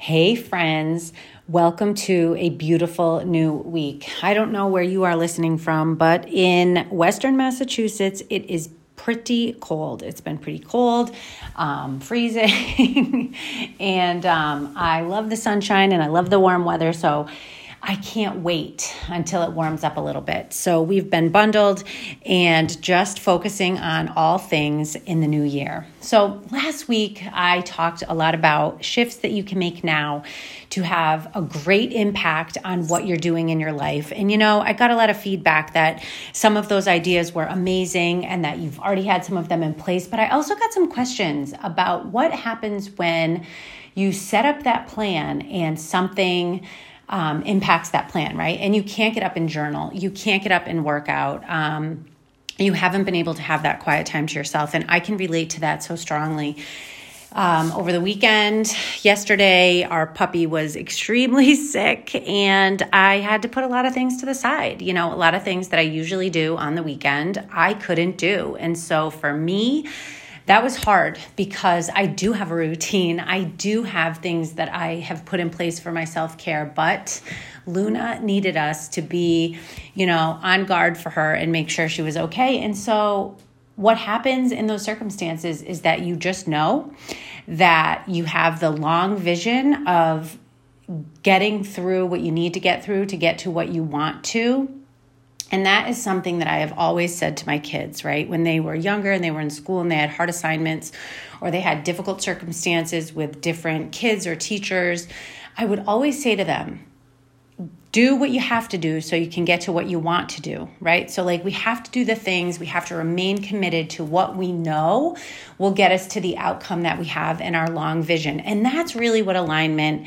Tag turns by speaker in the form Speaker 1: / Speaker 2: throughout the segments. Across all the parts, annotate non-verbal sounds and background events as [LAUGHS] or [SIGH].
Speaker 1: Hey, friends. Welcome to a beautiful new week. I don't know where you are listening from, but in Western Massachusetts, it is pretty cold. It's been pretty cold, um, [LAUGHS] freezing, and um, I love the sunshine and I love the warm weather. So I can't wait until it warms up a little bit. So we've been bundled and just focusing on all things in the new year. So last week, I talked a lot about shifts that you can make now to have a great impact on what you're doing in your life. And you know, I got a lot of feedback that some of those ideas were amazing and that you've already had some of them in place. But I also got some questions about what happens when you set up that plan and something um, impacts that plan, right? And you can't get up and journal, you can't get up and work out. Um, you haven't been able to have that quiet time to yourself. And I can relate to that so strongly. Um, over the weekend, yesterday, our puppy was extremely [LAUGHS] sick, and I had to put a lot of things to the side. You know, a lot of things that I usually do on the weekend, I couldn't do. And so for me, that was hard because I do have a routine. [LAUGHS] I do have things that I have put in place for my self care, but Luna needed us to be, you know, on guard for her and make sure she was okay. And so, what happens in those circumstances is that you just know that you have the long vision of getting through what you need to get through to get to what you want to and that is something that I have always said to my kids, right? When they were younger and they were in school and they had hard assignments or they had difficult circumstances with different kids or teachers, I would always say to them, do what you have to do so you can get to what you want to do, right? So, like, we have to do the things, we have to remain committed to what we know will get us to the outcome that we have in our long vision. And that's really what alignment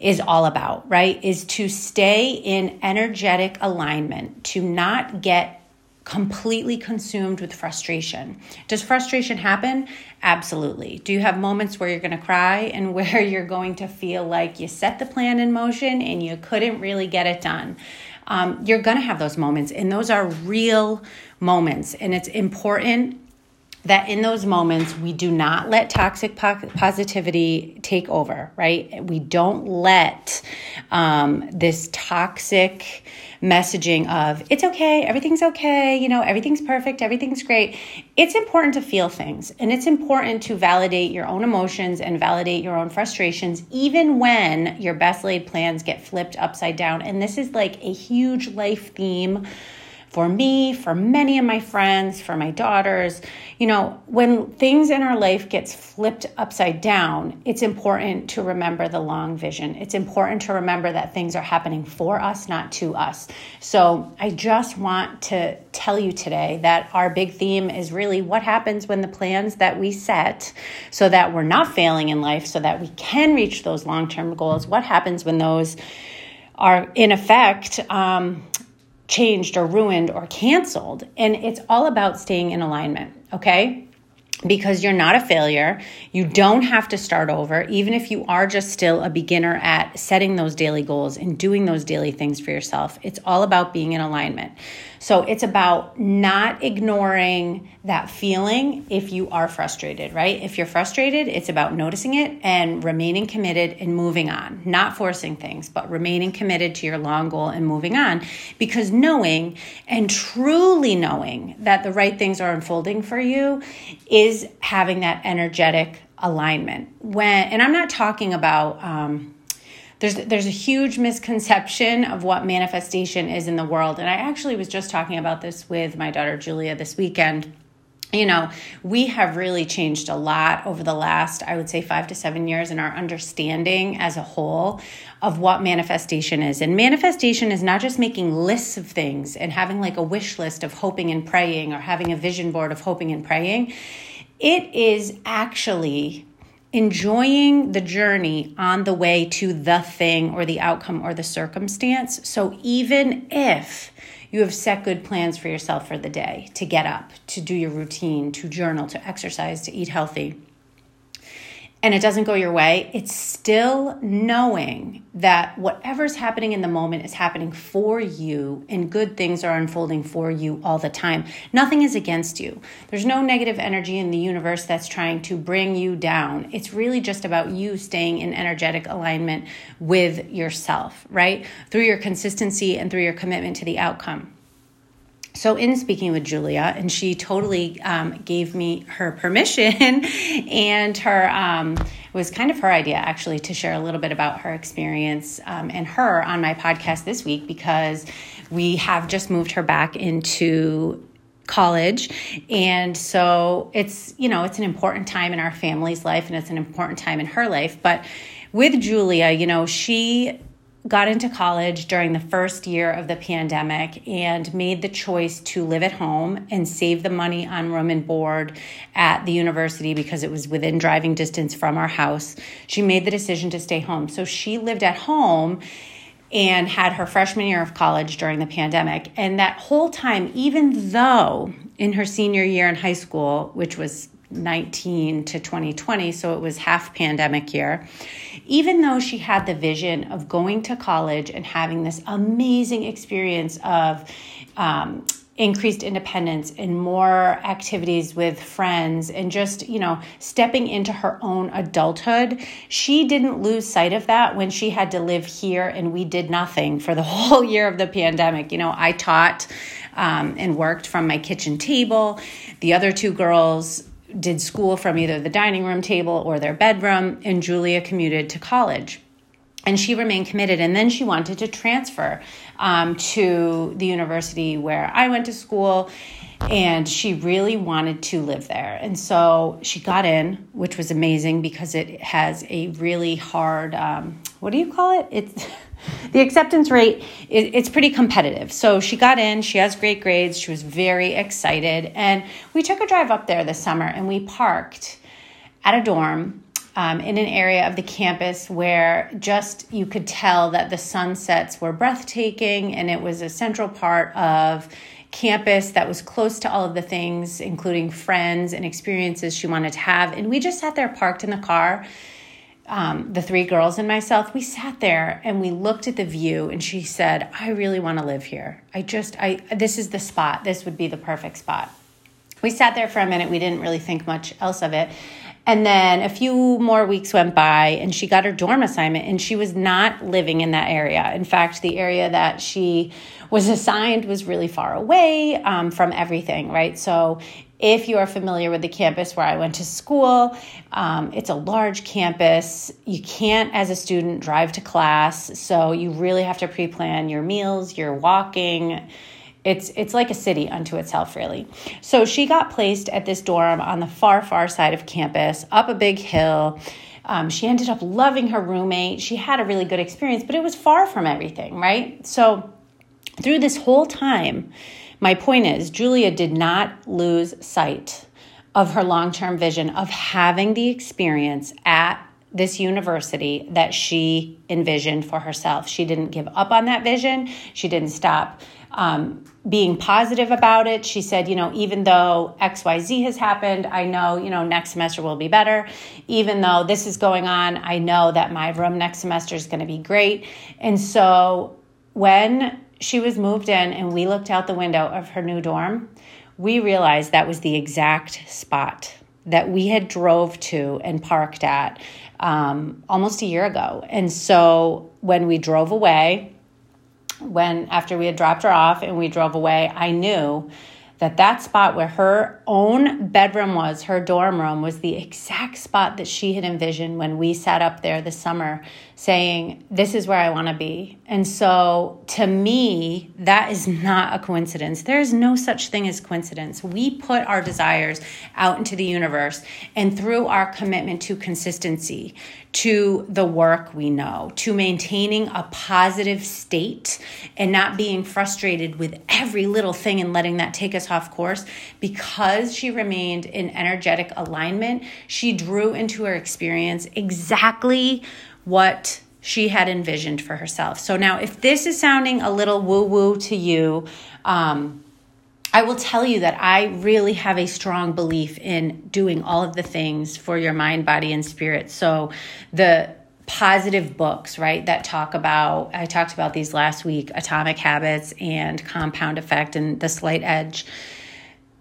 Speaker 1: is all about, right? Is to stay in energetic alignment, to not get completely consumed with frustration. Does frustration happen? Absolutely. Do you have moments where you're going to cry and [LAUGHS] where you're going to feel like you set the plan in motion and you couldn't really get it done? Um, you're going to have those moments, and those are real moments. And it's important that in those moments we do not let toxic positivity take over right? We don't let um, this toxic messaging of it's okay everything's okay you know everything's perfect everything's great. It's important to feel things and it's important to validate your own emotions and validate your own frustrations even when your best laid plans get flipped upside down. And this is like a huge life theme for me, for many of my friends, for my daughters. You know, when things in our life gets flipped upside down, it's important to remember the long vision. It's important to remember that things are happening for us, not to us. So, I just want to tell you today that our big theme is really what happens when the plans that we set so that we're not failing in life, so that we can reach those long-term goals, what happens when those are in effect um, changed or ruined or canceled. And it's all about staying in alignment, okay? Because you're not a failure. You don't have to start over, even if you are just still a beginner at setting those daily goals and doing those daily things for yourself. It's all about being in alignment. So it's about not ignoring that feeling if you are frustrated, right? If you're frustrated, it's about noticing it and remaining committed and moving on, not forcing things, but remaining committed to your long goal and moving on because knowing and truly knowing that the right things are unfolding for you is having that energetic alignment. When, and I'm not talking about, um, there's there's a huge misconception of what manifestation is in the world and i actually was just talking about this with my daughter julia this weekend you know, we have really changed a lot over the last, I would say, five to seven years in our understanding as a whole of what manifestation is. And manifestation is not just making lists of things and having like a wish list of hoping and praying or having a vision board of hoping and praying. It is actually enjoying the journey on the way to the thing or the outcome or the circumstance. So even if you have set good plans for yourself for the day to get up, to do your routine, to journal, to exercise, to eat healthy, and it doesn't go your way, it's still knowing that whatever's happening in the moment is happening for you and good things are unfolding for you all the time. Nothing is against you. There's no negative energy in the universe that's trying to bring you down. It's really just about you staying in energetic alignment with yourself, right? Through your consistency and through your commitment to the outcome so in speaking with julia and she totally um, gave me her permission [LAUGHS] and her um, it was kind of her idea actually to share a little bit about her experience um, and her on my podcast this week because we have just moved her back into college. And so it's you know it's an important time in our family's life and it's an important time in her life. But with julia you know she got into college during the first year of the pandemic and made the choice to live at home and save the money on room and board at the university because it was within driving distance from our house. She made the decision to stay home. So she lived at home and had her freshman year of college during the pandemic. And that whole time, even though in her senior year in high school, which was 19 to 2020, so it was half pandemic year. Even though she had the vision of going to college and having this amazing experience of um, increased independence and more activities with friends and just, you know, stepping into her own adulthood, she didn't lose sight of that when she had to live here and we did nothing for the [LAUGHS] whole year of the pandemic. You know, I taught um, and worked from my kitchen table. The other two girls did school from either the dining room table or their bedroom, and Julia commuted to college. And she remained committed, and then she wanted to transfer um, to the university where I went to school, and she really wanted to live there. And so she got in, which was amazing because it has a really hard, um, what do you call it? It's [LAUGHS] the acceptance rate it's pretty competitive so she got in she has great grades she was very excited and we took a drive up there this summer and we parked at a dorm um, in an area of the campus where just you could tell that the sunsets were breathtaking and it was a central part of campus that was close to all of the things including friends and experiences she wanted to have and we just sat there parked in the car um, the three girls and myself, we sat there and we looked at the view. And she said, "I really want to live here. I just, I this is the spot. This would be the perfect spot." We sat there for a minute. We didn't really think much else of it. And then a few more weeks went by, and she got her dorm assignment, and she was not living in that area. In fact, the area that she was assigned was really far away um, from everything, right? So if you are familiar with the campus where I went to school, um, it's a large campus. You can't, as a student, drive to class, so you really have to pre plan your meals, your walking. It's it's like a city unto itself, really. So she got placed at this dorm on the far, far side of campus, up a big hill. Um, she ended up loving her roommate. She had a really good experience, but it was far from everything, right? So through this whole time, my point is, Julia did not lose sight of her long term vision of having the experience at this university that she envisioned for herself. She didn't give up on that vision. She didn't stop um, being positive about it. She said, you know, even though XYZ has happened, I know, you know, next semester will be better. Even though this is going on, I know that my room next semester is going to be great. And so when she was moved in and we looked out the window of her new dorm, we realized that was the exact spot that we had drove to and parked at um, almost a year ago. And so when we drove away, when after we had dropped her off and we drove away, I knew that that spot where her own bedroom was, her dorm room, was the exact spot that she had envisioned when we sat up there this summer saying, This is where I want to be. And so to me, that is not a coincidence. There is no such thing as coincidence. We put our desires out into the universe, and through our commitment to consistency, to the work we know, to maintaining a positive state and not being frustrated with every little thing and letting that take us off course. Because she remained in energetic alignment, she drew into her experience exactly what she had envisioned for herself. So now, if this is sounding a little woo woo to you, um, I will tell you that I really have a strong belief in doing all of the things for your mind, body, and spirit. So the positive books, right, that talk about, I talked about these last week Atomic Habits and Compound Effect and The Slight Edge.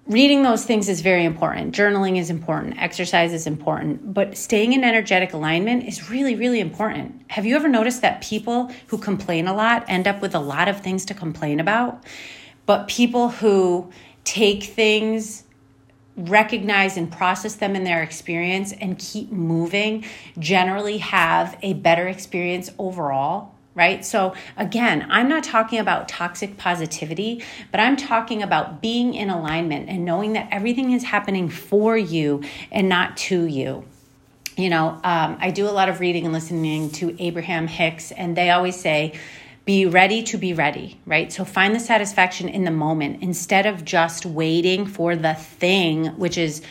Speaker 1: Reading those things is very important. Journaling is important. Exercise is important. But staying in energetic alignment is really, really important. Have you ever noticed that people who complain a lot end up with a lot of things to complain about? But people who take things, recognize and process them in their experience, and keep moving generally have a better experience overall right? So, again, I'm not talking about toxic positivity, but I'm talking about being in alignment and knowing that everything is happening for you and not to you. You know, um, I do a lot of reading and listening to Abraham Hicks, and they always say, be ready to be ready, right? So find the satisfaction in the moment instead of just waiting for the thing, which is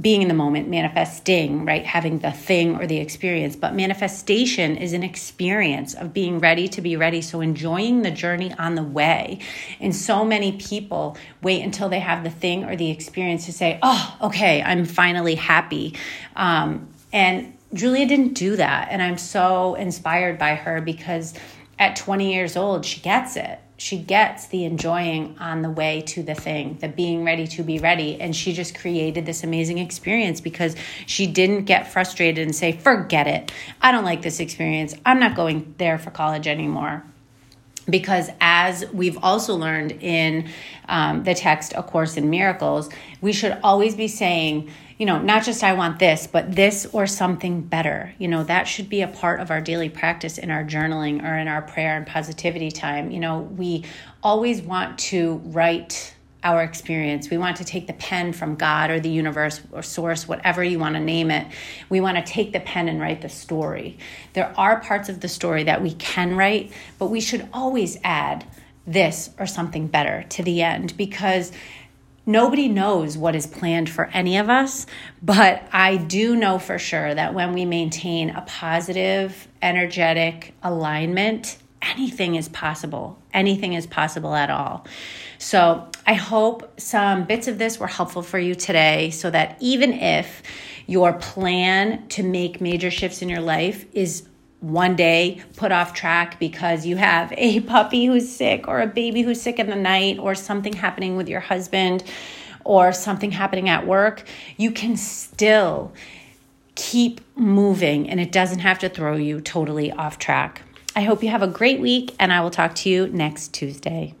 Speaker 1: being in the moment, manifesting, right? Having the thing or the experience. But manifestation is an experience of being ready to be ready. So enjoying the journey on the way. And so many people wait until they have the thing or the experience to say, oh, okay, I'm finally happy. Um, and Julia didn't do that. And I'm so inspired by her because at 20 years old, she gets it. She gets the enjoying on the way to the thing, the being ready to be ready. And she just created this amazing experience because she didn't get frustrated and say, forget it. I don't like this experience. I'm not going there for college anymore because as we've also learned in um, the text a course in miracles we should always be saying you know, not just I want this, but this or something better. You know, that should be a part of our daily practice in our journaling or in our prayer and positivity time. You know, we always want to write our experience. We want to take the pen from God or the universe or source, whatever you want to name it. We want to take the pen and write the story. There are parts of the story that we can write, but we should always add this or something better to the end because nobody knows what is planned for any of us, but I do know for sure that when we maintain a positive, energetic alignment, anything is possible. Anything is possible at all. So I hope some bits of this were helpful for you today so that even if your plan to make major shifts in your life is one day put off track because you have a [LAUGHS] puppy who's sick or a baby who's sick in the night or something happening with your husband or something happening at work, you can still keep moving and it doesn't have to throw you totally off track. I hope you have a great week and I will talk to you next Tuesday.